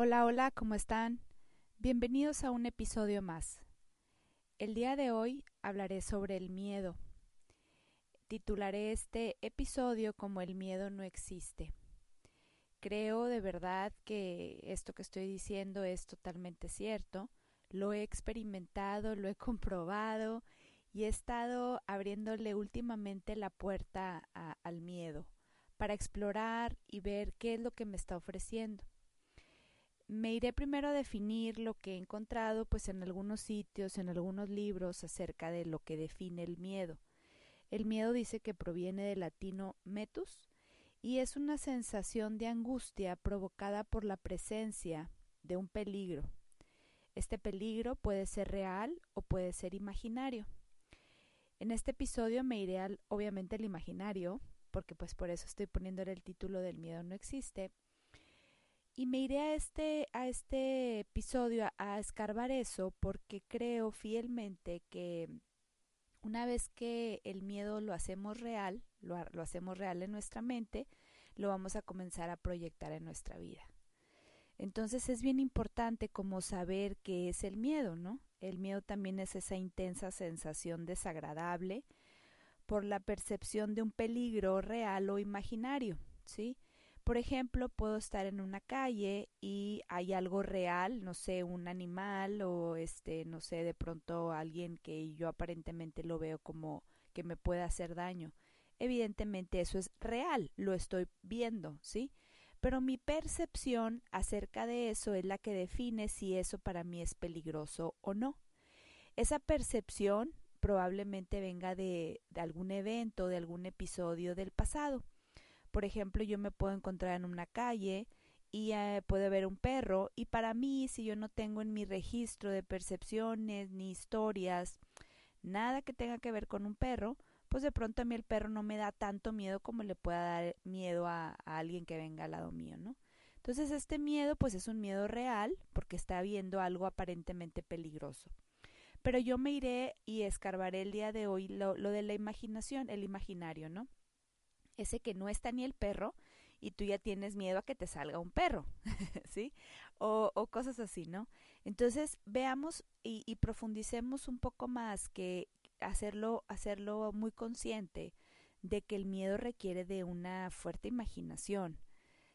Hola, hola, ¿cómo están? Bienvenidos a un episodio más. El día de hoy hablaré sobre el miedo. Titularé este episodio como El miedo no existe. Creo de verdad que esto que estoy diciendo es totalmente cierto. Lo he experimentado, lo he comprobado y he estado abriéndole últimamente la puerta al miedo para explorar y ver qué es lo que me está ofreciendo me iré primero a definir lo que he encontrado pues en algunos sitios, en algunos libros acerca de lo que define el miedo. El miedo dice que proviene del latino metus y es una sensación de angustia provocada por la presencia de un peligro. Este peligro puede ser real o puede ser imaginario. En este episodio me iré al, obviamente al imaginario, porque pues por eso estoy poniéndole el título del miedo no existe, y me iré a este, a este episodio a, escarbar eso porque creo fielmente que una vez que el miedo lo hacemos real, lo, lo hacemos real en nuestra mente, lo vamos a comenzar a proyectar en nuestra vida. Entonces es bien importante como saber qué es el miedo, ¿no? El miedo también es esa intensa sensación desagradable por la percepción de un peligro real o imaginario, ¿sí? Por ejemplo, puedo estar en una calle y hay algo real, no sé, un animal o este, no sé, de pronto alguien que yo aparentemente lo veo como que me puede hacer daño. Evidentemente eso es real, lo estoy viendo, ¿sí? Pero mi percepción acerca de eso es la que define si eso para mí es peligroso o no. Esa percepción probablemente venga de, de algún evento, de algún episodio del pasado. Por ejemplo, yo me puedo encontrar en una calle y eh, puede ver un perro y para mí, si yo no tengo en mi registro de percepciones ni historias nada que tenga que ver con un perro, pues de pronto a mí el perro no me da tanto miedo como le pueda dar miedo a, a alguien que venga al lado mío, ¿no? Entonces este miedo pues es un miedo real porque está viendo algo aparentemente peligroso. Pero yo me iré y escarbaré el día de hoy lo, lo de la imaginación, el imaginario, ¿no? Ese que no está ni el perro y tú ya tienes miedo a que te salga un perro, ¿sí? O, cosas así, ¿no? Entonces veamos y, y, profundicemos un poco más que hacerlo, hacerlo muy consciente de que el miedo requiere de una fuerte imaginación.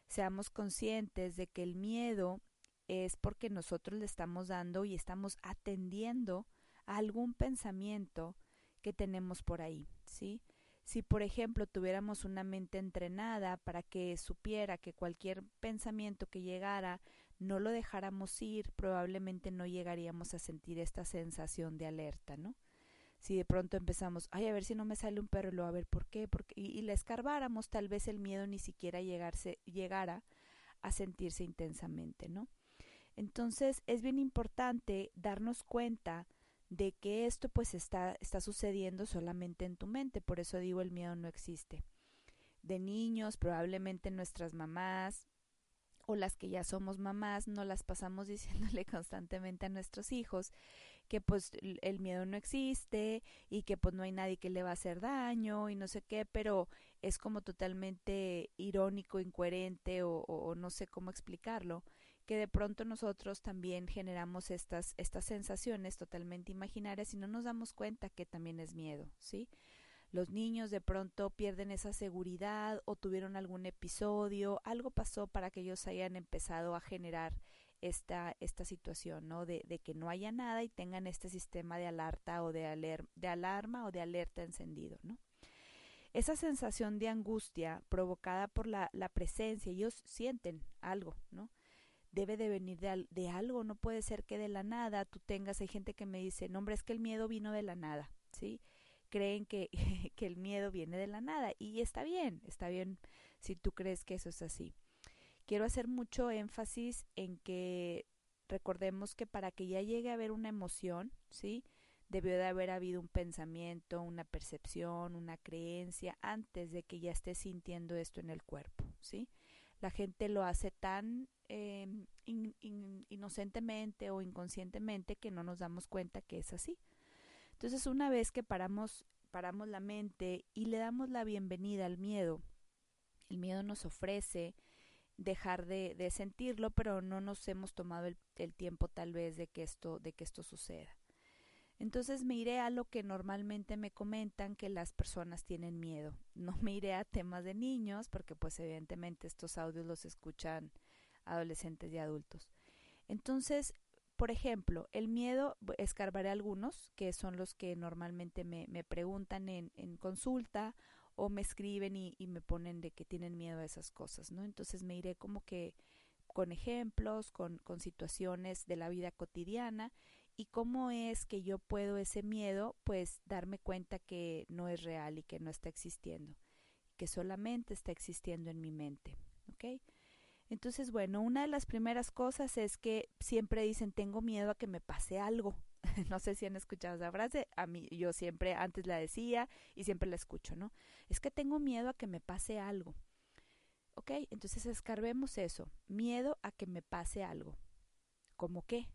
Seamos conscientes de que el miedo es porque nosotros le estamos dando y estamos atendiendo a algún pensamiento que tenemos por ahí, ¿sí? Si, por ejemplo, tuviéramos una mente entrenada para que supiera que cualquier pensamiento que llegara no lo dejáramos ir, probablemente no llegaríamos a sentir esta sensación de alerta, ¿no? Si de pronto empezamos, ay, a ver si no me sale un perro, luego a ver por qué, porque, y, y la escarbáramos, tal vez el miedo ni siquiera llegarse, llegara a sentirse intensamente, ¿no? Entonces es bien importante darnos cuenta de que esto pues está, está sucediendo solamente en tu mente, por eso digo el miedo no existe. De niños, probablemente nuestras mamás o las que ya somos mamás, no las pasamos diciéndole constantemente a nuestros hijos que pues el miedo no existe y que pues no hay nadie que le va a hacer daño y no sé qué, pero es como totalmente irónico, incoherente o, o no sé cómo explicarlo, que de pronto nosotros también generamos estas, estas sensaciones totalmente imaginarias y no nos damos cuenta que también es miedo, ¿sí? Los niños de pronto pierden esa seguridad o tuvieron algún episodio, algo pasó para que ellos hayan empezado a generar esta, esta situación, ¿no? De, de que no haya nada y tengan este sistema de alerta o de, aler, de alarma o de alerta encendido, ¿no? Esa sensación de angustia provocada por la, la presencia, ellos sienten algo, ¿no? Debe de venir de, algo, no puede ser que de la nada tú tengas, hay gente que me dice, no hombre, es que el miedo vino de la nada, ¿sí? Creen que, que el miedo viene de la nada y está bien, está bien si tú crees que eso es así. Quiero hacer mucho énfasis en que recordemos que para que ya llegue a haber una emoción, ¿sí? Debió de haber habido un pensamiento, una percepción, una creencia antes de que ya esté sintiendo esto en el cuerpo, ¿sí? La gente lo hace tan in, inocentemente o inconscientemente que no nos damos cuenta que es así. Entonces, una vez que paramos, paramos la mente y le damos la bienvenida al miedo, el miedo nos ofrece dejar de, de, sentirlo, pero no nos hemos tomado el, el, tiempo tal vez de que esto, de que esto suceda. Entonces me iré a lo que normalmente me comentan que las personas tienen miedo. No me iré a temas de niños, porque pues evidentemente estos audios los escuchan adolescentes y adultos. Entonces, por ejemplo, el miedo, escarbaré algunos, que son los que normalmente me, me preguntan en, en, consulta o me escriben y, y, me ponen de que tienen miedo a esas cosas, ¿no? Entonces me iré como que con ejemplos, con, con situaciones de la vida cotidiana y cómo es que yo puedo ese miedo, pues darme cuenta que no es real y que no está existiendo, que solamente está existiendo en mi mente, ¿ok? Entonces, bueno, una de las primeras cosas es que siempre dicen, tengo miedo a que me pase algo. no sé si han escuchado esa frase, a mí yo siempre antes la decía y siempre la escucho, ¿no? Es que tengo miedo a que me pase algo. ¿Ok? Entonces escarbemos eso, miedo a que me pase algo. ¿Cómo qué?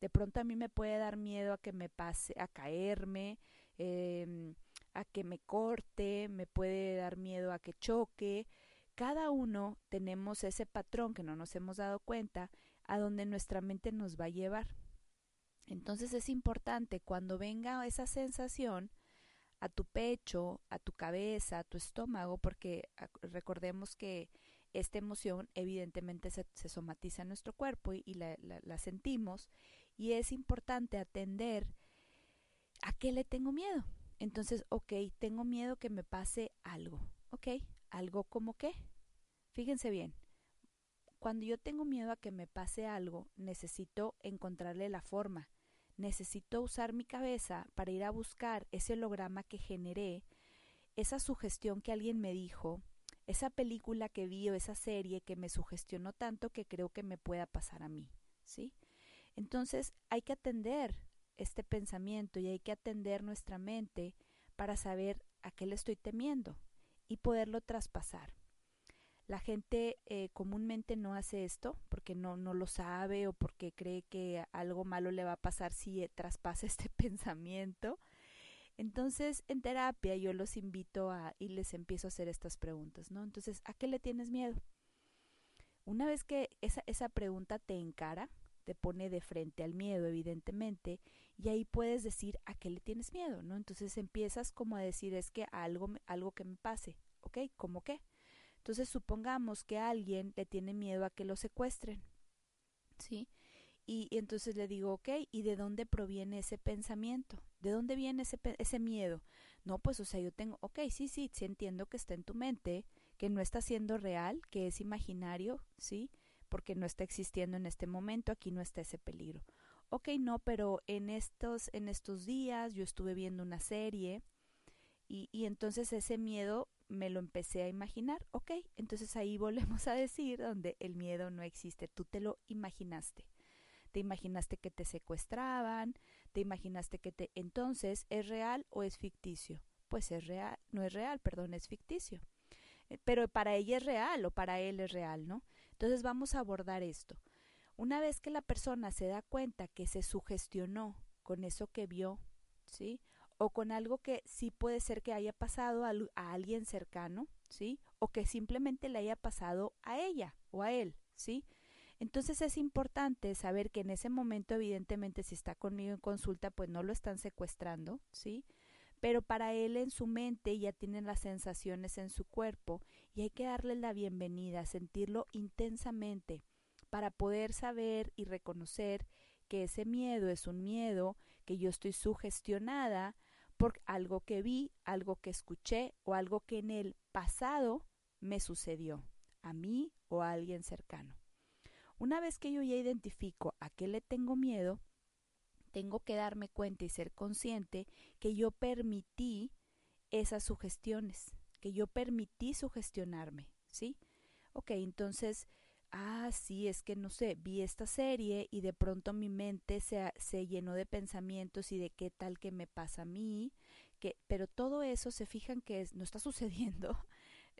De pronto a mí me puede dar miedo a que me pase, a caerme, eh, a que me corte, me puede dar miedo a que choque, cada uno tenemos ese patrón que no nos hemos dado cuenta a donde nuestra mente nos va a llevar. Entonces es importante cuando venga esa sensación a tu pecho, a tu cabeza, a tu estómago, porque recordemos que esta emoción evidentemente se, somatiza en nuestro cuerpo y, la, la sentimos y es importante atender a qué le tengo miedo. Entonces, ok, tengo miedo que me pase algo, ok, algo como qué. Fíjense bien, cuando yo tengo miedo a que me pase algo, necesito encontrarle la forma, necesito usar mi cabeza para ir a buscar ese holograma que generé, esa sugestión que alguien me dijo, esa película que vi o esa serie que me sugestionó tanto que creo que me pueda pasar a mí, ¿sí? Entonces hay que atender este pensamiento y hay que atender nuestra mente para saber a qué le estoy temiendo y poderlo traspasar. La gente eh, comúnmente no hace esto porque no, no lo sabe o porque cree que algo malo le va a pasar si eh, traspasa este pensamiento. Entonces, en terapia yo los invito a y les empiezo a hacer estas preguntas, ¿no? Entonces, ¿a qué le tienes miedo? Una vez que esa, esa pregunta te encara, te pone de frente al miedo, evidentemente, y ahí puedes decir a qué le tienes miedo, ¿no? Entonces empiezas como a decir es que algo, algo que me pase, ¿ok? ¿Cómo qué? Entonces supongamos que alguien le tiene miedo a que lo secuestren, ¿sí? Y, y, entonces le digo, ok, ¿y de dónde proviene ese pensamiento? ¿De dónde viene ese, ese miedo? No, pues, o sea, yo tengo, ok, sí, sí, sí entiendo que está en tu mente, que no está siendo real, que es imaginario, ¿sí? Porque no está existiendo en este momento, aquí no está ese peligro. Ok, no, pero en estos, en estos días yo estuve viendo una serie y, y entonces ese miedo me lo empecé a imaginar, ok, entonces ahí volvemos a decir donde el miedo no existe, tú te lo imaginaste. Te imaginaste que te secuestraban, te imaginaste que te... Entonces, ¿es real o es ficticio? Pues es real, no es real, perdón, es ficticio. Eh, pero para ella es real o para él es real, ¿no? Entonces vamos a abordar esto. Una vez que la persona se da cuenta que se sugestionó con eso que vio, ¿sí? o con algo que sí puede ser que haya pasado a, alguien cercano, ¿sí? O que simplemente le haya pasado a ella o a él, ¿sí? Entonces es importante saber que en ese momento, evidentemente, si está conmigo en consulta, pues no lo están secuestrando, ¿sí? Pero para él en su mente ya tienen las sensaciones en su cuerpo y hay que darle la bienvenida, sentirlo intensamente para poder saber y reconocer que ese miedo es un miedo, que yo estoy sugestionada por algo que vi, algo que escuché o algo que en el pasado me sucedió, a mí o a alguien cercano. Una vez que yo ya identifico a qué le tengo miedo, tengo que darme cuenta y ser consciente que yo permití esas sugestiones, que yo permití sugestionarme, ¿sí? Ok, entonces ah, sí, es que no sé, vi esta serie y de pronto mi mente se, se llenó de pensamientos y de qué tal que me pasa a mí, que, pero todo eso se fijan que no está sucediendo,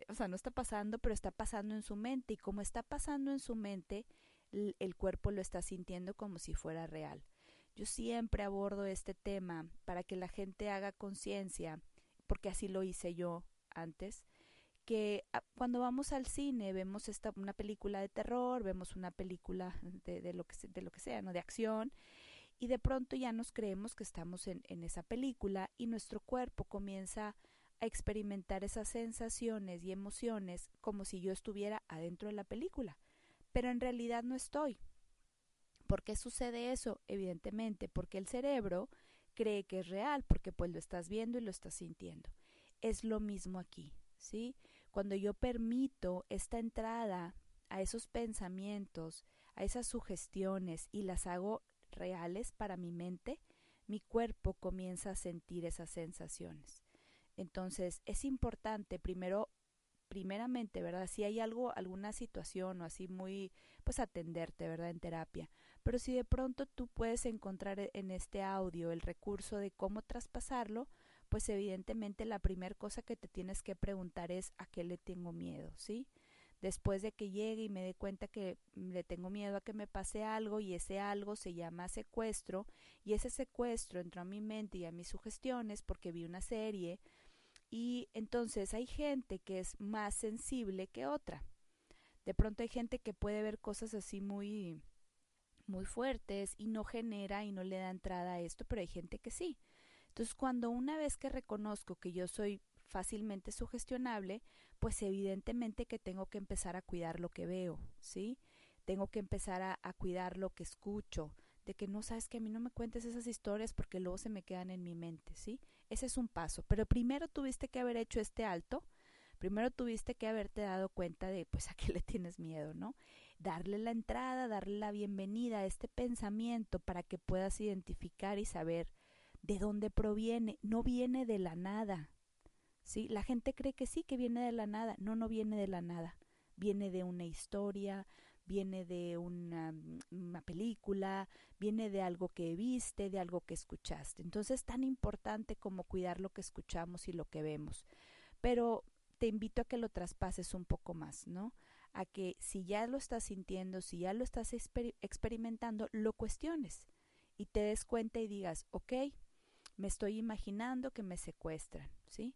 o sea, no está pasando, pero está pasando en su mente y como está pasando en su mente, el cuerpo lo está sintiendo como si fuera real. Yo siempre abordo este tema para que la gente haga conciencia, porque así lo hice yo antes, que ah, cuando vamos al cine vemos esta, una película de terror, vemos una película de, de, lo, que, de lo que sea, ¿no? De acción, y de pronto ya nos creemos que estamos en, en esa película y nuestro cuerpo comienza a experimentar esas sensaciones y emociones como si yo estuviera adentro de la película, pero en realidad no estoy. ¿Por qué sucede eso? Evidentemente, porque el cerebro cree que es real, porque pues lo estás viendo y lo estás sintiendo. Es lo mismo aquí, ¿sí? Cuando yo permito esta entrada a esos pensamientos, a esas sugestiones y las hago reales para mi mente, mi cuerpo comienza a sentir esas sensaciones. Entonces, es importante primero primeramente, ¿verdad? Si hay algo, alguna situación o así muy, pues atenderte, ¿verdad? En terapia. Pero si de pronto tú puedes encontrar e, en este audio el recurso de cómo traspasarlo, pues evidentemente la primera cosa que te tienes que preguntar es a qué le tengo miedo, ¿sí? Después de que llegue y me dé cuenta que le tengo miedo a que me pase algo y ese algo se llama secuestro y ese secuestro entró a mi mente y a mis sugestiones porque vi una serie y entonces hay gente que es más sensible que otra. De pronto hay gente que puede ver cosas así muy muy fuertes y no genera y no le da entrada a esto, pero hay gente que sí. Entonces, cuando una vez que reconozco que yo soy fácilmente sugestionable, pues evidentemente que tengo que empezar a cuidar lo que veo, ¿sí? Tengo que empezar a, cuidar lo que escucho, de que no sabes que a mí no me cuentes esas historias porque luego se me quedan en mi mente, ¿sí? Ese es un paso, pero primero tuviste que haber hecho este alto, primero tuviste que haberte dado cuenta de pues a qué le tienes miedo, ¿no? Darle la entrada, darle la bienvenida a este pensamiento para que puedas identificar y saber de dónde proviene, no viene de la nada. ¿Sí? La gente cree que sí, que viene de la nada. No, no viene de la nada. Viene de una historia, viene de una, película, viene de algo que viste, de algo que escuchaste. Entonces es tan importante como cuidar lo que escuchamos y lo que vemos. Pero te invito a que lo traspases un poco más, ¿no? A que si ya lo estás sintiendo, si ya lo estás exper experimentando, lo cuestiones y te des cuenta y digas, ok, me estoy imaginando que me secuestran, ¿sí?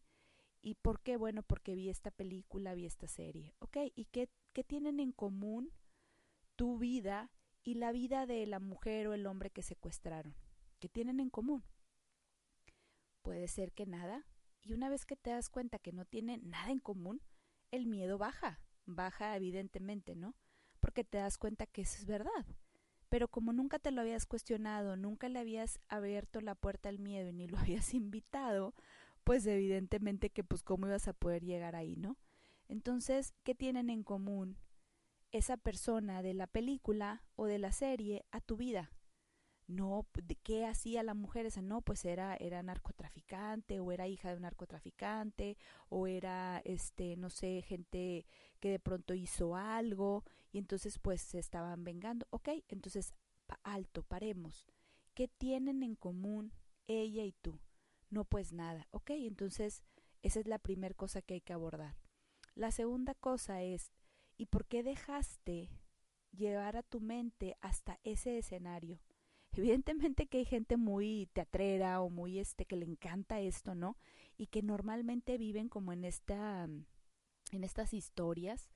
¿Y por qué? Bueno, porque vi esta película, vi esta serie. Ok, ¿y qué, qué tienen en común tu vida y la vida de la mujer o el hombre que secuestraron? ¿Qué tienen en común? Puede ser que nada. Y una vez que te das cuenta que no tienen nada en común, el miedo baja. Baja evidentemente, ¿no? Porque te das cuenta que eso es verdad. Pero como nunca te lo habías cuestionado, nunca le habías abierto la puerta al miedo y ni lo habías invitado, pues evidentemente que pues cómo ibas a poder llegar ahí, ¿no? Entonces, ¿qué tienen en común esa persona de la película o de la serie a tu vida. No, ¿de qué hacía la mujer esa? No, pues era, era narcotraficante, o era hija de un narcotraficante, o era, este, no sé, gente que de pronto hizo algo, y entonces pues se estaban vengando. Ok, entonces, alto, paremos. ¿Qué tienen en común ella y tú? No, pues nada. Ok, entonces, esa es la primera cosa que hay que abordar. La segunda cosa es, ¿Y por qué dejaste llevar a tu mente hasta ese escenario? Evidentemente que hay gente muy teatrera o muy este que le encanta esto, ¿no? Y que normalmente viven como en esta en estas historias,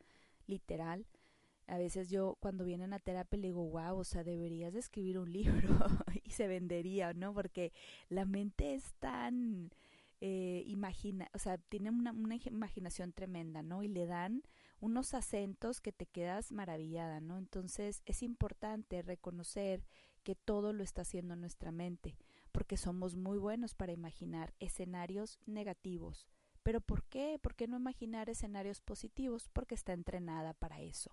literal. A veces yo cuando vienen a terapia le digo, wow, o sea, deberías de escribir un libro y se vendería, ¿no? Porque la mente es tan eh, imagina, o sea, tiene una imaginación tremenda, ¿no? Y le dan unos acentos que te quedas maravillada, ¿no? Entonces es importante reconocer que todo lo está haciendo nuestra mente, porque somos muy buenos para imaginar escenarios negativos. ¿Pero por qué? ¿Por qué no imaginar escenarios positivos? Porque está entrenada para eso.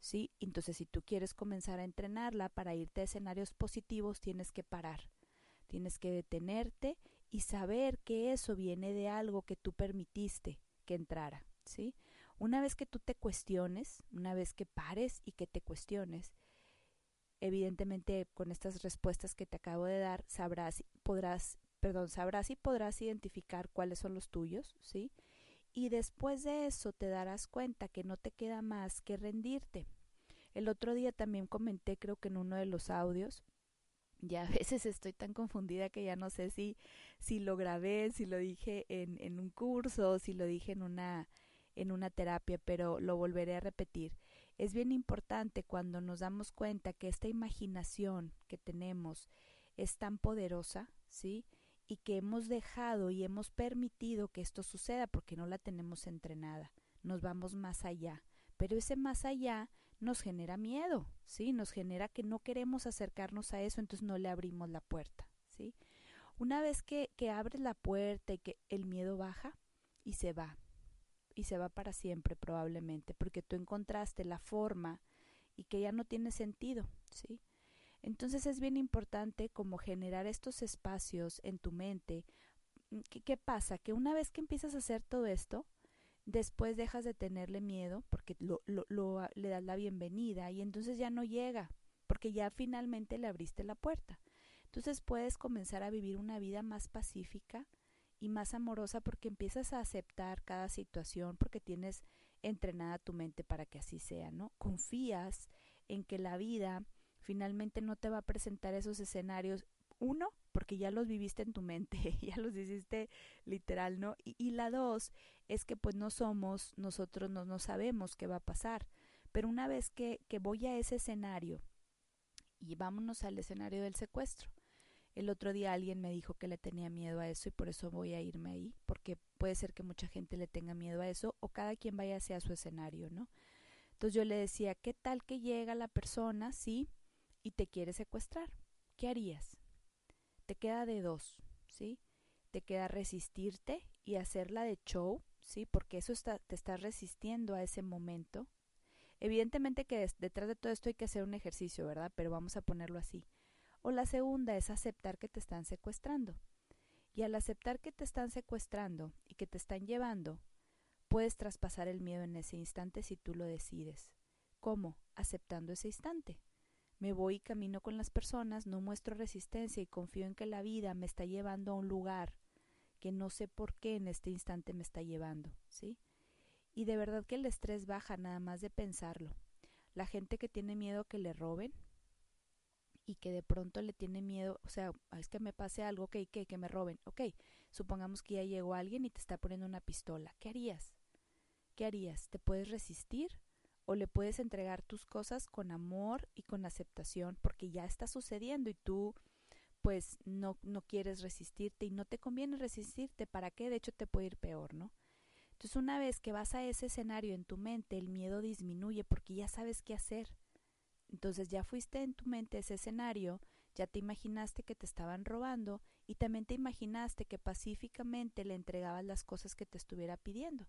¿Sí? Entonces, si tú quieres comenzar a entrenarla para irte a escenarios positivos, tienes que parar. Tienes que detenerte y saber que eso viene de algo que tú permitiste que entrara, ¿sí? Una vez que tú te cuestiones, una vez que pares y que te cuestiones, evidentemente con estas respuestas que te acabo de dar, sabrás, podrás, perdón, sabrás y podrás identificar cuáles son los tuyos, ¿sí? Y después de eso te darás cuenta que no te queda más que rendirte. El otro día también comenté, creo que en uno de los audios, ya a veces estoy tan confundida que ya no sé si, si lo grabé, si lo dije en, en un curso, si lo dije en una, en una terapia, pero lo volveré a repetir. Es bien importante cuando nos damos cuenta que esta imaginación que tenemos es tan poderosa, ¿sí? Y que hemos dejado y hemos permitido que esto suceda porque no la tenemos entrenada. Nos vamos más allá. Pero ese más allá nos genera miedo, ¿sí? Nos genera que no queremos acercarnos a eso, entonces no le abrimos la puerta, ¿sí? Una vez que, que abres la puerta y que el miedo baja y se va, y se va para siempre probablemente, porque tú encontraste la forma y que ya no tiene sentido, ¿sí? Entonces es bien importante como generar estos espacios en tu mente. ¿Qué, ¿Qué, pasa? Que una vez que empiezas a hacer todo esto, después dejas de tenerle miedo porque lo, lo, lo, le das la bienvenida y entonces ya no llega, porque ya finalmente le abriste la puerta. Entonces puedes comenzar a vivir una vida más pacífica, y más amorosa porque empiezas a aceptar cada situación porque tienes entrenada tu mente para que así sea, ¿no? Confías en que la vida finalmente no te va a presentar esos escenarios, uno, porque ya los viviste en tu mente, ya los hiciste literal, ¿no? Y, y la dos es que pues no somos, nosotros no, no sabemos qué va a pasar, pero una vez que, que voy a ese escenario, y vámonos al escenario del secuestro, el otro día alguien me dijo que le tenía miedo a eso y por eso voy a irme ahí, porque puede ser que mucha gente le tenga miedo a eso o cada quien vaya hacia su escenario, ¿no? Entonces yo le decía, ¿qué tal que llega la persona, sí, y te quiere secuestrar? ¿Qué harías? Te queda de dos, ¿sí? Te queda resistirte y hacerla de show, ¿sí? Porque eso está, te está resistiendo a ese momento. Evidentemente que detrás de todo esto hay que hacer un ejercicio, ¿verdad? Pero vamos a ponerlo así o la segunda es aceptar que te están secuestrando. Y al aceptar que te están secuestrando y que te están llevando, puedes traspasar el miedo en ese instante si tú lo decides. ¿Cómo? Aceptando ese instante. Me voy y camino con las personas, no muestro resistencia y confío en que la vida me está llevando a un lugar que no sé por qué en este instante me está llevando, ¿sí? Y de verdad que el estrés baja nada más de pensarlo. La gente que tiene miedo que le roben, y que de pronto le tiene miedo, o sea, ah, es que me pase algo, ok, que, que me roben, ok, supongamos que ya llegó alguien y te está poniendo una pistola, ¿qué harías? ¿Qué harías? ¿Te puedes resistir? ¿O le puedes entregar tus cosas con amor y con aceptación porque ya está sucediendo y tú pues no, no quieres resistirte y no te conviene resistirte, ¿para qué? De hecho te puede ir peor, ¿no? Entonces una vez que vas a ese escenario en tu mente, el miedo disminuye porque ya sabes qué hacer entonces ya fuiste en tu mente ese escenario, ya te imaginaste que te estaban robando y también te imaginaste que pacíficamente le entregabas las cosas que te estuviera pidiendo.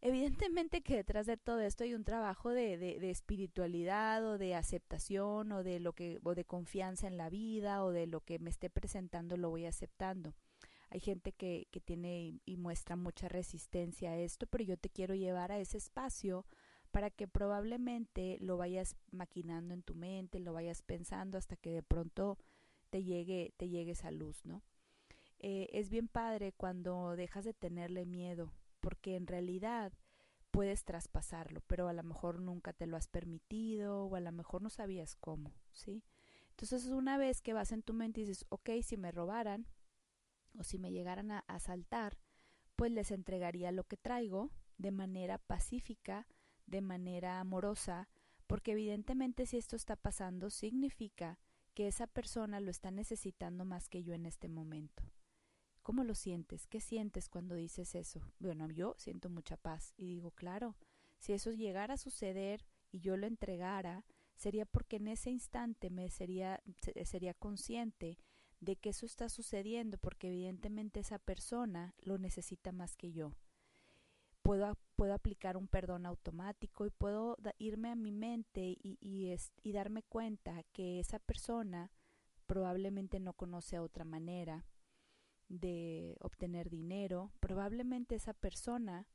Evidentemente que detrás de todo esto hay un trabajo de, espiritualidad o de aceptación o de lo que o de confianza en la vida o de lo que me esté presentando lo voy aceptando. Hay gente que tiene y muestra mucha resistencia a esto, pero yo te quiero llevar a ese espacio para que probablemente lo vayas maquinando en tu mente, lo vayas pensando hasta que de pronto te llegue, te llegue esa luz, ¿no? Eh, es bien padre cuando dejas de tenerle miedo, porque en realidad puedes traspasarlo, pero a lo mejor nunca te lo has permitido o a lo mejor no sabías cómo, ¿sí? Entonces una vez que vas en tu mente y dices, ok, si me robaran o si me llegaran a asaltar, pues les entregaría lo que traigo de manera pacífica, de manera amorosa, porque evidentemente si esto está pasando significa que esa persona lo está necesitando más que yo en este momento. ¿Cómo lo sientes? ¿Qué sientes cuando dices eso? Bueno, yo siento mucha paz y digo, claro, si eso llegara a suceder y yo lo entregara, sería porque en ese instante me sería, sería consciente de que eso está sucediendo porque evidentemente esa persona lo necesita más que yo puedo, puedo aplicar un perdón automático y puedo irme a mi mente y, y, y darme cuenta que esa persona probablemente no conoce otra manera de obtener dinero, probablemente esa persona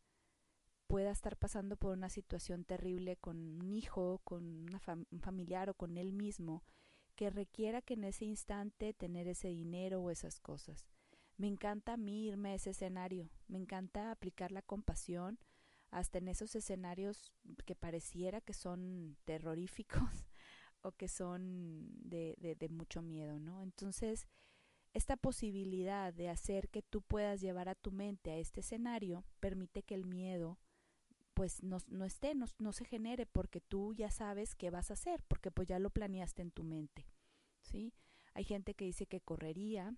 pueda estar pasando por una situación terrible con un hijo, con una un familiar o con él mismo, que requiera que en ese instante tener ese dinero o esas cosas. Me encanta a mí irme a ese escenario, me encanta aplicar la compasión hasta en esos escenarios que pareciera que son terroríficos o que son de, de, de mucho miedo, ¿no? Entonces, esta posibilidad de hacer que tú puedas llevar a tu mente a este escenario permite que el miedo pues no, no esté, no, no, se genere porque tú ya sabes qué vas a hacer, porque pues ya lo planeaste en tu mente, ¿sí? Hay gente que dice que correría,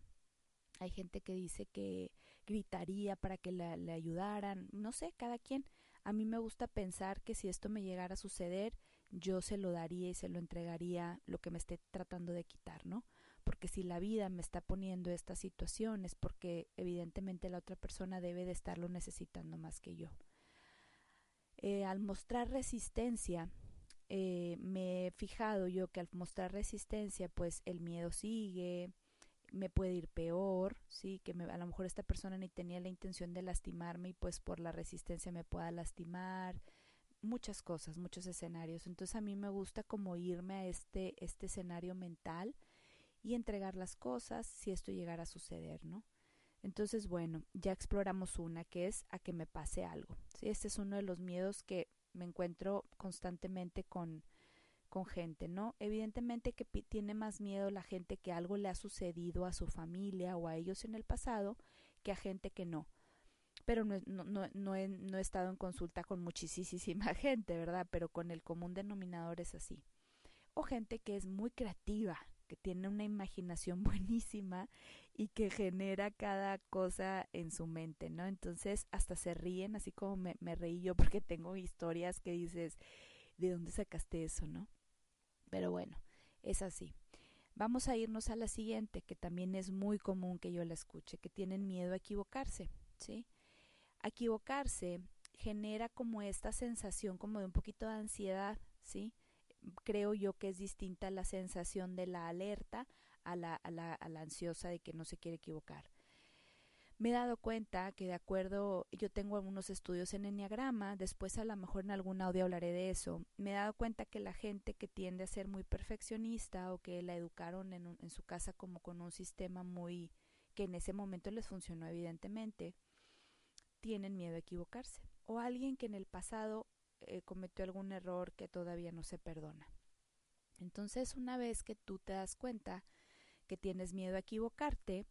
hay gente que dice que gritaría para que la, le ayudaran, no sé, cada quien. A mí me gusta pensar que si esto me llegara a suceder, yo se lo daría y se lo entregaría lo que me esté tratando de quitar, ¿no? Porque si la vida me está poniendo estas situaciones, porque evidentemente la otra persona debe de estarlo necesitando más que yo. Eh, al mostrar resistencia, eh, me he fijado yo que al mostrar resistencia, pues el miedo sigue, me puede ir peor, sí, que me, a lo mejor esta persona ni tenía la intención de lastimarme y pues por la resistencia me pueda lastimar, muchas cosas, muchos escenarios. Entonces a mí me gusta como irme a este, este escenario mental y entregar las cosas si esto llegara a suceder, ¿no? Entonces, bueno, ya exploramos una que es a que me pase algo. ¿sí? Este es uno de los miedos que me encuentro constantemente con, con gente, ¿no? Evidentemente que tiene más miedo la gente que algo le ha sucedido a su familia o a ellos en el pasado que a gente que no. Pero no, no, he, no he estado en consulta con muchísima gente, ¿verdad? Pero con el común denominador es así. O gente que es muy creativa, que tiene una imaginación buenísima y que genera cada cosa en su mente, ¿no? Entonces hasta se ríen, así como me, me reí yo porque tengo historias que dices, ¿de dónde sacaste eso, no? Pero bueno, es así. Vamos a irnos a la siguiente, que también es muy común que yo la escuche, que tienen miedo a equivocarse, ¿sí? equivocarse genera como esta sensación como de un poquito de ansiedad, ¿sí? creo yo que es distinta la sensación de la alerta a la, a la, a la ansiosa de que no se quiere equivocar. Me he dado cuenta que de acuerdo, yo tengo algunos estudios en Enneagrama, después a lo mejor en algún audio hablaré de eso, me he dado cuenta que la gente que tiende a ser muy perfeccionista o que la educaron en, un, en su casa como con un sistema muy que en ese momento les funcionó evidentemente, tienen miedo a equivocarse. O alguien que en el pasado eh, cometió algún error que todavía no se perdona. Entonces, una vez que tú te das cuenta que tienes miedo a equivocarte,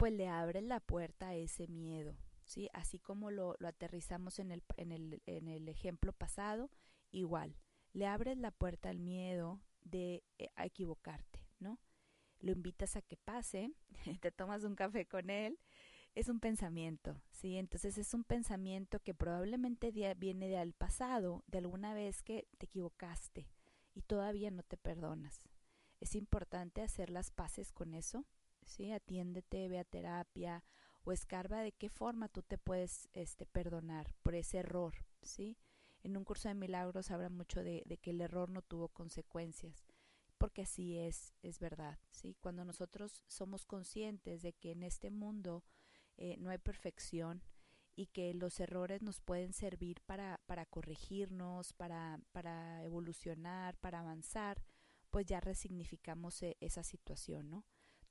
pues le abres la puerta a ese miedo, ¿sí? Así como lo, lo aterrizamos en el, en, el, en el ejemplo pasado, igual, le abres la puerta al miedo de eh, equivocarte, ¿no? Lo invitas a que pase, te tomas un café con él es un pensamiento, ¿sí? Entonces es un pensamiento que probablemente viene del pasado, de alguna vez que te equivocaste y todavía no te perdonas. Es importante hacer las paces con eso, ¿sí? Atiéndete, ve a terapia o escarba de qué forma tú te puedes este, perdonar por ese error, ¿sí? En un curso de milagros habla mucho de, de que el error no tuvo consecuencias porque así es, es verdad, ¿sí? Cuando nosotros somos conscientes de que en este mundo eh, no hay perfección y que los errores nos pueden servir para, para corregirnos, para, para evolucionar, para avanzar, pues ya resignificamos eh, esa situación, ¿no?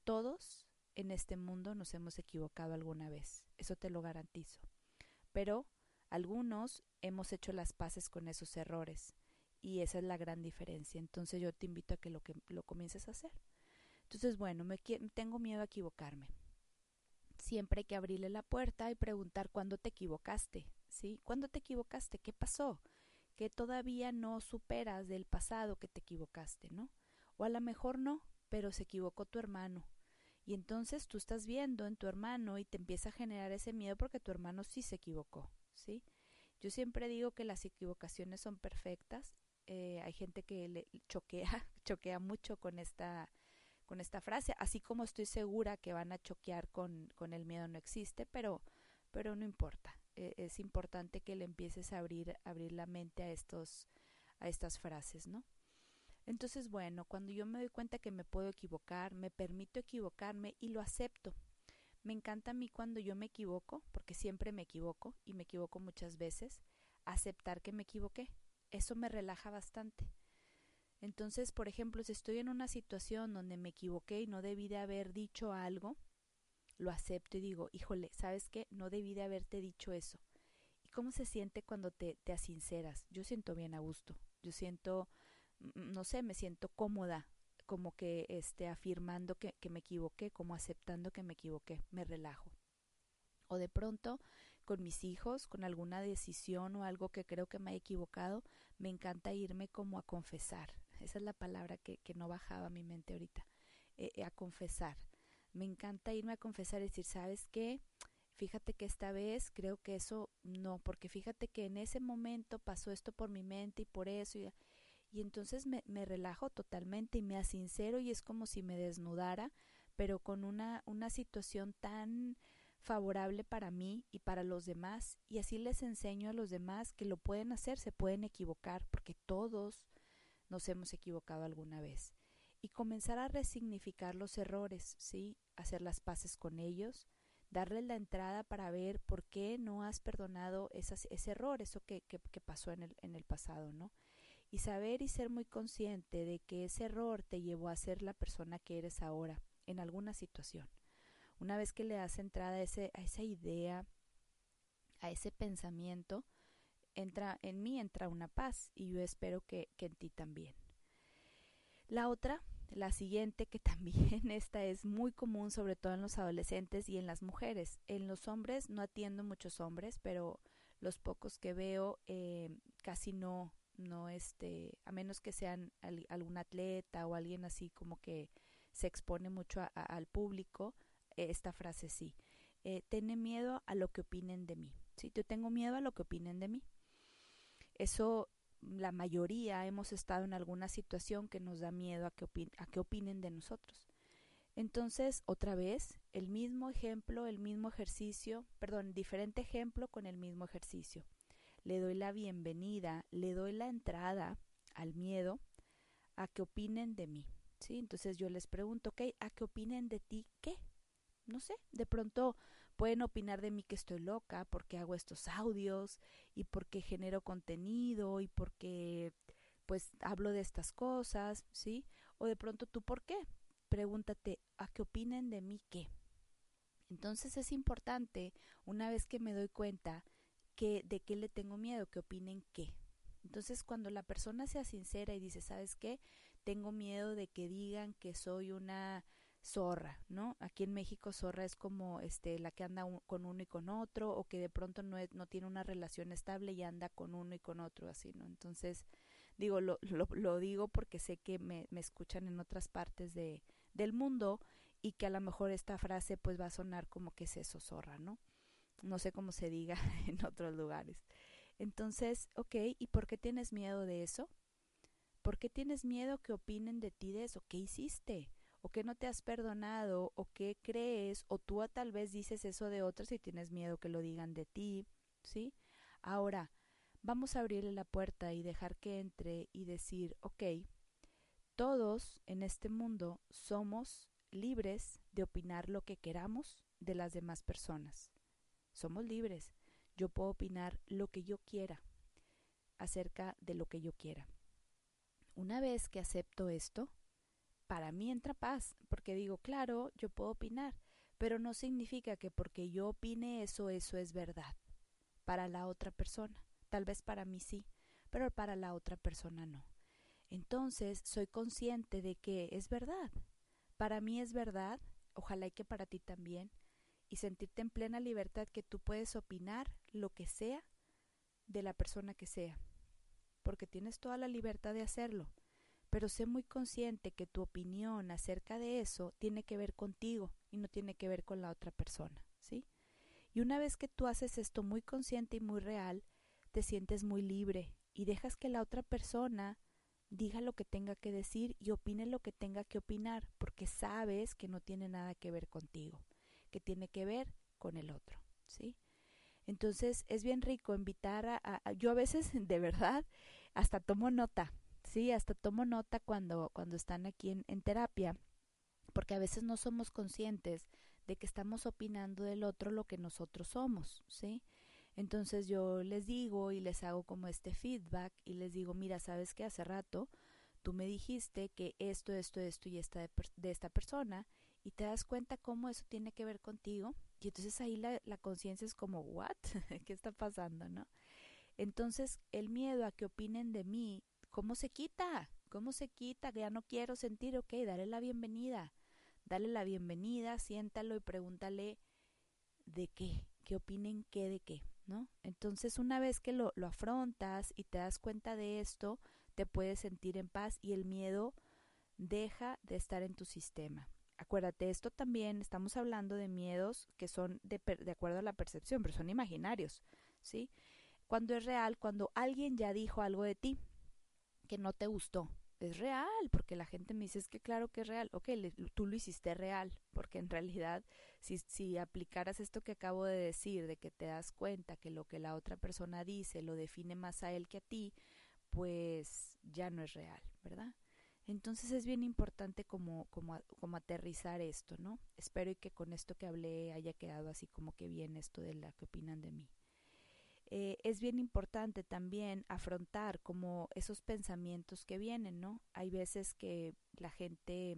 Todos en este mundo nos hemos equivocado alguna vez, eso te lo garantizo. Pero algunos hemos hecho las paces con esos errores y esa es la gran diferencia. Entonces yo te invito a que lo, que, lo comiences a hacer. Entonces, bueno, me, tengo miedo a equivocarme siempre hay que abrirle la puerta y preguntar cuándo te equivocaste, ¿sí? ¿Cuándo te equivocaste? ¿Qué pasó? Que todavía no superas del pasado que te equivocaste, ¿no? O a lo mejor no, pero se equivocó tu hermano. Y entonces tú estás viendo en tu hermano y te empieza a generar ese miedo porque tu hermano sí se equivocó, ¿sí? Yo siempre digo que las equivocaciones son perfectas. Eh, hay gente que le choquea, choquea mucho con esta con esta frase, así como estoy segura que van a choquear con, con el miedo no existe, pero, pero no importa. E, es importante que le empieces a abrir, abrir la mente a estos, a estas frases, ¿no? Entonces, bueno, cuando yo me doy cuenta que me puedo equivocar, me permito equivocarme y lo acepto. Me encanta a mí cuando yo me equivoco, porque siempre me equivoco y me equivoco muchas veces, aceptar que me equivoqué. Eso me relaja bastante. Entonces, por ejemplo, si estoy en una situación donde me equivoqué y no debí de haber dicho algo, lo acepto y digo, híjole, ¿sabes qué? No debí de haberte dicho eso. ¿Y cómo se siente cuando te, te asinceras? Yo siento bien a gusto. Yo siento, no sé, me siento cómoda como que este, afirmando que, que me equivoqué, como aceptando que me equivoqué, me relajo. O de pronto con mis hijos, con alguna decisión o algo que creo que me he equivocado, me encanta irme como a confesar. Esa es la palabra que, que no bajaba mi mente ahorita, eh, eh, a confesar. Me encanta irme a confesar y decir, ¿sabes qué? Fíjate que esta vez creo que eso no, porque fíjate que en ese momento pasó esto por mi mente y por eso. Y, y entonces me, relajo totalmente y me asincero y es como si me desnudara, pero con una, una situación tan favorable para mí y para los demás y así les enseño a los demás que lo pueden hacer, se pueden equivocar porque todos nos hemos equivocado alguna vez y comenzar a resignificar los errores, ¿sí? Hacer las paces con ellos, darles la entrada para ver por qué no has perdonado esas, ese error, eso que, que, que pasó en el, en el pasado, ¿no? Y saber y ser muy consciente de que ese error te llevó a ser la persona que eres ahora en alguna situación. Una vez que le das entrada a, ese, a esa idea, a ese pensamiento, entra en mí entra una paz y yo espero que, que en ti también. La otra, la siguiente, que también esta es muy común, sobre todo en los adolescentes y en las mujeres. En los hombres no atiendo muchos hombres, pero los pocos que veo eh, casi no, no este, a menos que sean al, algún atleta o alguien así como que se expone mucho al público, esta frase sí. Eh, tiene miedo a lo que opinen de mí. ¿sí? Yo tengo miedo a lo que opinen de mí. Eso, la mayoría hemos estado en alguna situación que nos da miedo a que, a que opinen de nosotros. Entonces, otra vez, el mismo ejemplo, el mismo ejercicio, perdón, diferente ejemplo con el mismo ejercicio. Le doy la bienvenida, le doy la entrada al miedo a que opinen de mí. ¿sí? Entonces yo les pregunto, ok, ¿a qué opinen de ti qué? no sé, de pronto pueden opinar de mí que estoy loca porque hago estos audios y porque genero contenido y porque pues hablo de estas cosas, ¿sí? O de pronto tú por qué? Pregúntate, ¿a qué opinen de mí qué? Entonces es importante, una vez que me doy cuenta de qué le tengo miedo, que opinen qué. Entonces cuando la persona sea sincera y dice, ¿sabes qué? Tengo miedo de que digan que soy una zorra, ¿no? Aquí en México zorra es como este la que anda con uno y con otro o que de pronto no, no tiene una relación estable y anda con uno y con otro así, ¿no? Entonces, digo, lo, lo, lo digo porque sé que me, me escuchan en otras partes de, del mundo y que a lo mejor esta frase pues va a sonar como que es eso, zorra, ¿no? No sé cómo se diga en otros lugares. Entonces, ok, ¿y por qué tienes miedo de eso? ¿Por qué tienes miedo que opinen de ti de eso? ¿Qué hiciste? o que no te has perdonado o que crees o tú tal vez dices eso de otros y tienes miedo que lo digan de ti, ¿sí? Ahora, vamos a abrirle la puerta y dejar que entre y decir, ok, todos en este mundo somos libres de opinar lo que queramos de las demás personas. Somos libres. Yo puedo opinar lo que yo quiera acerca de lo que yo quiera. Una vez que acepto esto, para mí entra paz, porque digo, claro, yo puedo opinar, pero no significa que porque yo opine eso, eso es verdad. Para la otra persona, tal vez para mí sí, pero para la otra persona no. Entonces soy consciente de que es verdad. Para mí es verdad, ojalá y que para ti también, y sentirte en plena libertad que tú puedes opinar lo que sea de la persona que sea, porque tienes toda la libertad de hacerlo pero sé muy consciente que tu opinión acerca de eso tiene que ver contigo y no tiene que ver con la otra persona, ¿sí? Y una vez que tú haces esto muy consciente y muy real, te sientes muy libre y dejas que la otra persona diga lo que tenga que decir y opine lo que tenga que opinar, porque sabes que no tiene nada que ver contigo, que tiene que ver con el otro, ¿sí? Entonces es bien rico invitar a, a yo a veces de verdad hasta tomo nota Sí, hasta tomo nota cuando, cuando están aquí en, terapia, porque a veces no somos conscientes de que estamos opinando del otro lo que nosotros somos, ¿sí? Entonces yo les digo y les hago como este feedback y les digo, mira, sabes que hace rato tú me dijiste que esto, esto, esto y esta de, esta persona y te das cuenta cómo eso tiene que ver contigo y entonces ahí la, la conciencia es como, ¿what? ¿Qué está pasando, no? Entonces el miedo a que opinen de mí ¿Cómo se quita? ¿Cómo se quita? Que ya no quiero sentir, ok, dale la bienvenida. Dale la bienvenida, siéntalo y pregúntale de qué, qué opinen qué de qué, ¿no? Entonces una vez que lo, lo afrontas y te das cuenta de esto, te puedes sentir en paz y el miedo deja de estar en tu sistema. Acuérdate, esto también estamos hablando de miedos que son de, de acuerdo a la percepción, pero son imaginarios, ¿sí? Cuando es real, cuando alguien ya dijo algo de ti que no te gustó, es real, porque la gente me dice, es que claro que es real, ok, tú lo hiciste real, porque en realidad si, si aplicaras esto que acabo de decir, de que te das cuenta que lo que la otra persona dice lo define más a él que a ti, pues ya no es real, ¿verdad? Entonces es bien importante como, como, como aterrizar esto, ¿no? Espero que con esto que hablé haya quedado así como que bien esto de la que opinan de mí. Eh, es bien importante también afrontar como esos pensamientos que vienen, ¿no? Hay veces que la gente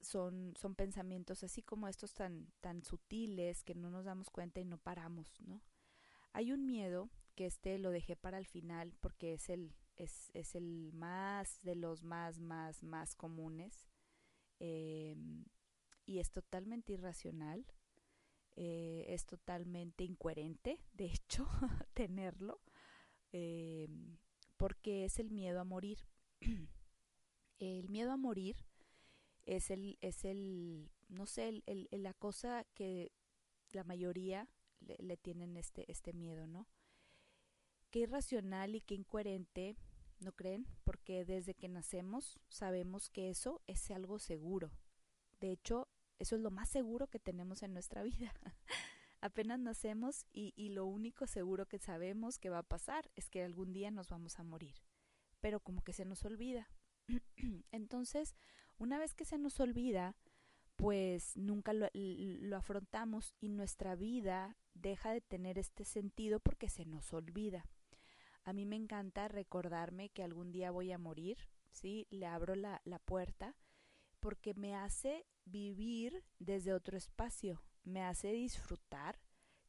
son, son pensamientos así como estos tan, tan sutiles que no nos damos cuenta y no paramos, ¿no? Hay un miedo que este lo dejé para el final porque es el, es, es el más de los más, más, más comunes eh, y es totalmente irracional eh, es totalmente incoherente, de hecho, tenerlo, eh, porque es el miedo a morir. el miedo a morir es el, es el no sé, el, el, la cosa que la mayoría le, le, tienen este, este miedo, ¿no? Qué irracional y qué incoherente, ¿no creen? Porque desde que nacemos sabemos que eso es algo seguro. De hecho, eso es lo más seguro que tenemos en nuestra vida. Apenas nacemos y, lo único seguro que sabemos que va a pasar es que algún día nos vamos a morir. Pero como que se nos olvida. Entonces, una vez que se nos olvida, pues nunca lo, afrontamos y nuestra vida deja de tener este sentido porque se nos olvida. A mí me encanta recordarme que algún día voy a morir, ¿sí? Le abro la, la puerta porque me hace vivir desde otro espacio, me hace disfrutar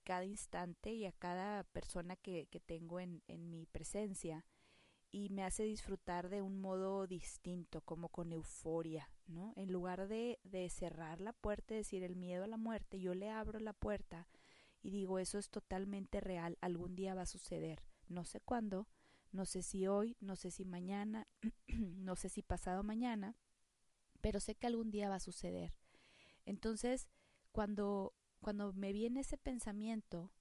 cada instante y a cada persona que, que tengo en, en mi presencia y me hace disfrutar de un modo distinto, como con euforia, ¿no? En lugar de, de cerrar la puerta y decir el miedo a la muerte, yo le abro la puerta y digo eso es totalmente real, algún día va a suceder, no sé cuándo, no sé si hoy, no sé si mañana, no sé si pasado mañana, pero sé que algún día va a suceder. Entonces, cuando, cuando me viene ese pensamiento,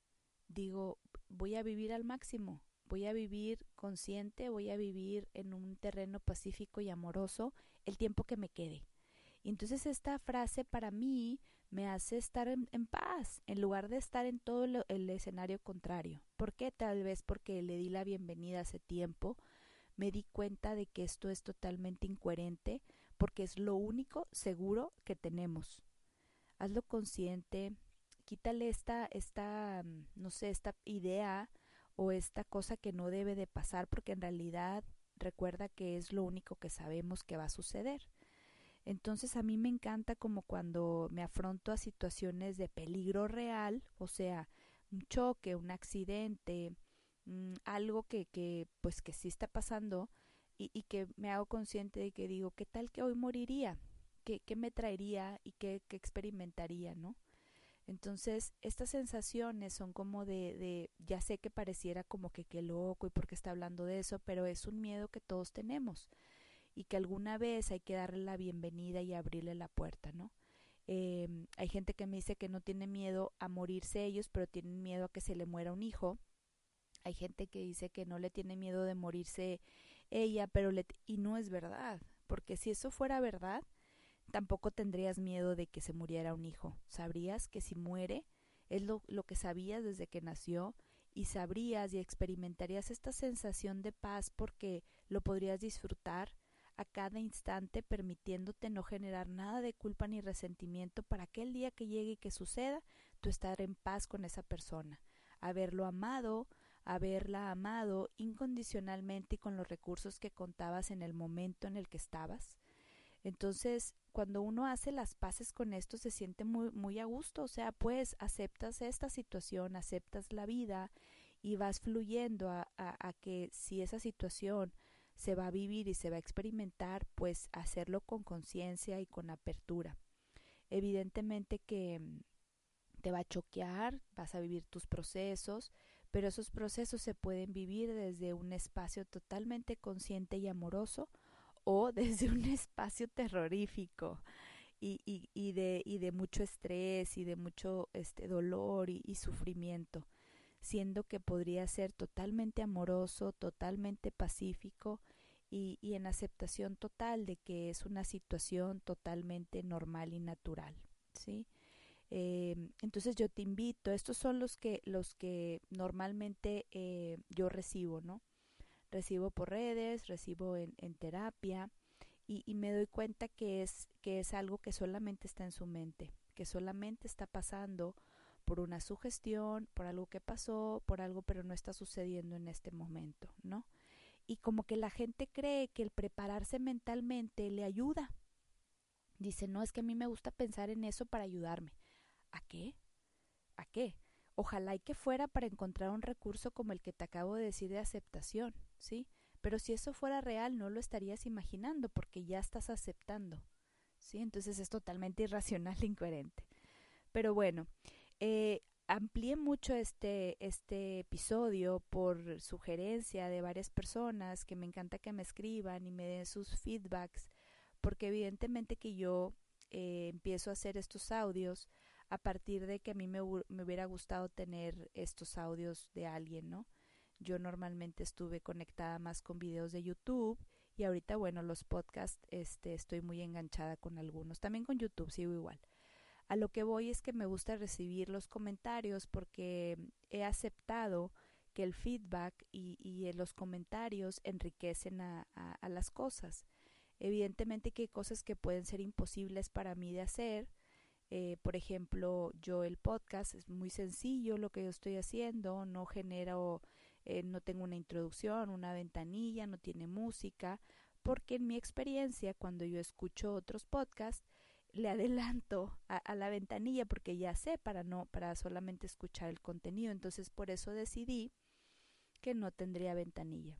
digo, voy a vivir al máximo, voy a vivir consciente, voy a vivir en un terreno pacífico y amoroso el tiempo que me quede. Y entonces esta frase para mí me hace estar en, paz, en lugar de estar en todo lo, el escenario contrario. ¿Por qué? Tal vez porque le di la bienvenida hace tiempo, me di cuenta de que esto es totalmente incoherente, porque es lo único seguro que tenemos. Hazlo consciente, quítale esta, esta, mm, no sé, esta idea o esta cosa que no debe de pasar, porque en realidad recuerda que es lo único que sabemos que va a suceder. Entonces a mí me encanta como cuando me afronto a situaciones de peligro real, o sea, un choque, un accidente, mmm, algo que, que pues que sí está pasando, y, y, que me hago consciente de que digo, ¿qué tal que hoy moriría? ¿Qué, qué me traería y qué, qué, experimentaría, no? Entonces, estas sensaciones son como de, de, ya sé que pareciera como que qué loco y por qué está hablando de eso, pero es un miedo que todos tenemos y que alguna vez hay que darle la bienvenida y abrirle la puerta, ¿no? Eh, hay gente que me dice que no tiene miedo a morirse ellos, pero tienen miedo a que se le muera un hijo. Hay gente que dice que no le tiene miedo de morirse ella, pero le y no es verdad, porque si eso fuera verdad, tampoco tendrías miedo de que se muriera un hijo. Sabrías que si muere es lo que sabías desde que nació y sabrías y experimentarías esta sensación de paz porque lo podrías disfrutar a cada instante permitiéndote no generar nada de culpa ni resentimiento para que el día que llegue y que suceda, tú estar en paz con esa persona, haberlo amado, haberla amado incondicionalmente y con los recursos que contabas en el momento en el que estabas. Entonces, cuando uno hace las paces con esto, se siente muy, muy a gusto, o sea, pues aceptas esta situación, aceptas la vida y vas fluyendo a, que si esa situación se va a vivir y se va a experimentar, pues hacerlo con conciencia y con apertura. Evidentemente que mm, te va a choquear, vas a vivir tus procesos, pero esos procesos se pueden vivir desde un espacio totalmente consciente y amoroso o desde un espacio terrorífico y, de, y de mucho estrés y de mucho este, dolor y sufrimiento, siendo que podría ser totalmente amoroso, totalmente pacífico y, y en aceptación total de que es una situación totalmente normal y natural, ¿sí? Eh, entonces yo te invito, estos son los que, los que normalmente eh, yo recibo, ¿no? Recibo por redes, recibo en, en terapia y, y, me doy cuenta que es, que es algo que solamente está en su mente, que solamente está pasando por una sugestión, por algo que pasó, por algo pero no está sucediendo en este momento, ¿no? Y como que la gente cree que el prepararse mentalmente le ayuda. Dice, no, es que a mí me gusta pensar en eso para ayudarme. ¿A qué? ¿A qué? Ojalá y que fuera para encontrar un recurso como el que te acabo de decir de aceptación, ¿sí? Pero si eso fuera real, no lo estarías imaginando porque ya estás aceptando, ¿sí? Entonces es totalmente irracional e incoherente. Pero bueno, eh, amplié mucho este, este episodio por sugerencia de varias personas que me encanta que me escriban y me den sus feedbacks, porque evidentemente que yo eh, empiezo a hacer estos audios a partir de que a mí me, me, hubiera gustado tener estos audios de alguien, ¿no? Yo normalmente estuve conectada más con videos de YouTube y ahorita, bueno, los podcasts, este, estoy muy enganchada con algunos. También con YouTube sigo igual. A lo que voy es que me gusta recibir los comentarios porque he aceptado que el feedback y, y los comentarios enriquecen a las cosas. Evidentemente que hay cosas que pueden ser imposibles para mí de hacer, eh, por ejemplo, yo el podcast es muy sencillo lo que yo estoy haciendo, no genero, eh, no tengo una introducción, una ventanilla, no tiene música, porque en mi experiencia, cuando yo escucho otros podcasts, le adelanto a, la ventanilla porque ya sé para no, para solamente escuchar el contenido. Entonces por eso decidí que no tendría ventanilla.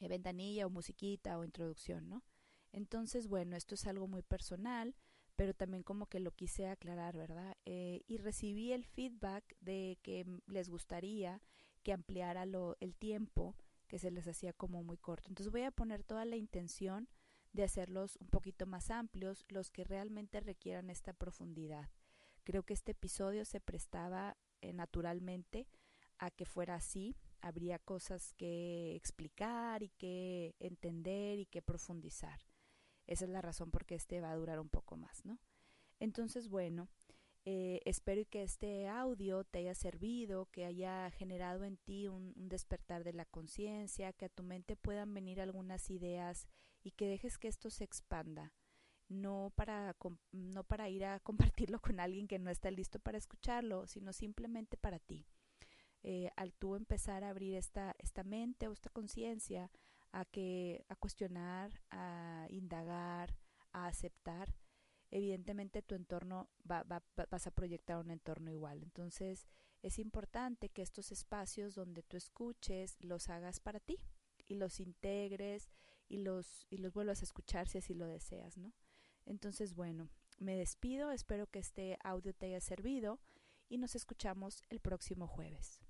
Eh, ventanilla o musiquita o introducción, ¿no? Entonces, bueno, esto es algo muy personal pero también como que lo quise aclarar, ¿verdad? Eh, y recibí el feedback de que les gustaría que ampliara lo, el tiempo que se les hacía como muy corto. Entonces voy a poner toda la intención de hacerlos un poquito más amplios, los que realmente requieran esta profundidad. Creo que este episodio se prestaba eh, naturalmente a que fuera así. Habría cosas que explicar y que entender y que profundizar. Esa es la razón por qué este va a durar un poco más, ¿no? Entonces, bueno, eh, espero que este audio te haya servido, que haya generado en ti un, despertar de la conciencia, que a tu mente puedan venir algunas ideas y que dejes que esto se expanda. No para, no para ir a compartirlo con alguien que no está listo para escucharlo, sino simplemente para ti. Eh, al tú empezar a abrir esta, esta mente o esta conciencia a que a cuestionar, a indagar, a aceptar, evidentemente tu entorno va, va, vas a proyectar un entorno igual. Entonces es importante que estos espacios donde tú escuches los hagas para ti y los integres y los, y los vuelvas a escuchar si así lo deseas, ¿no? Entonces, bueno, me despido, espero que este audio te haya servido y nos escuchamos el próximo jueves.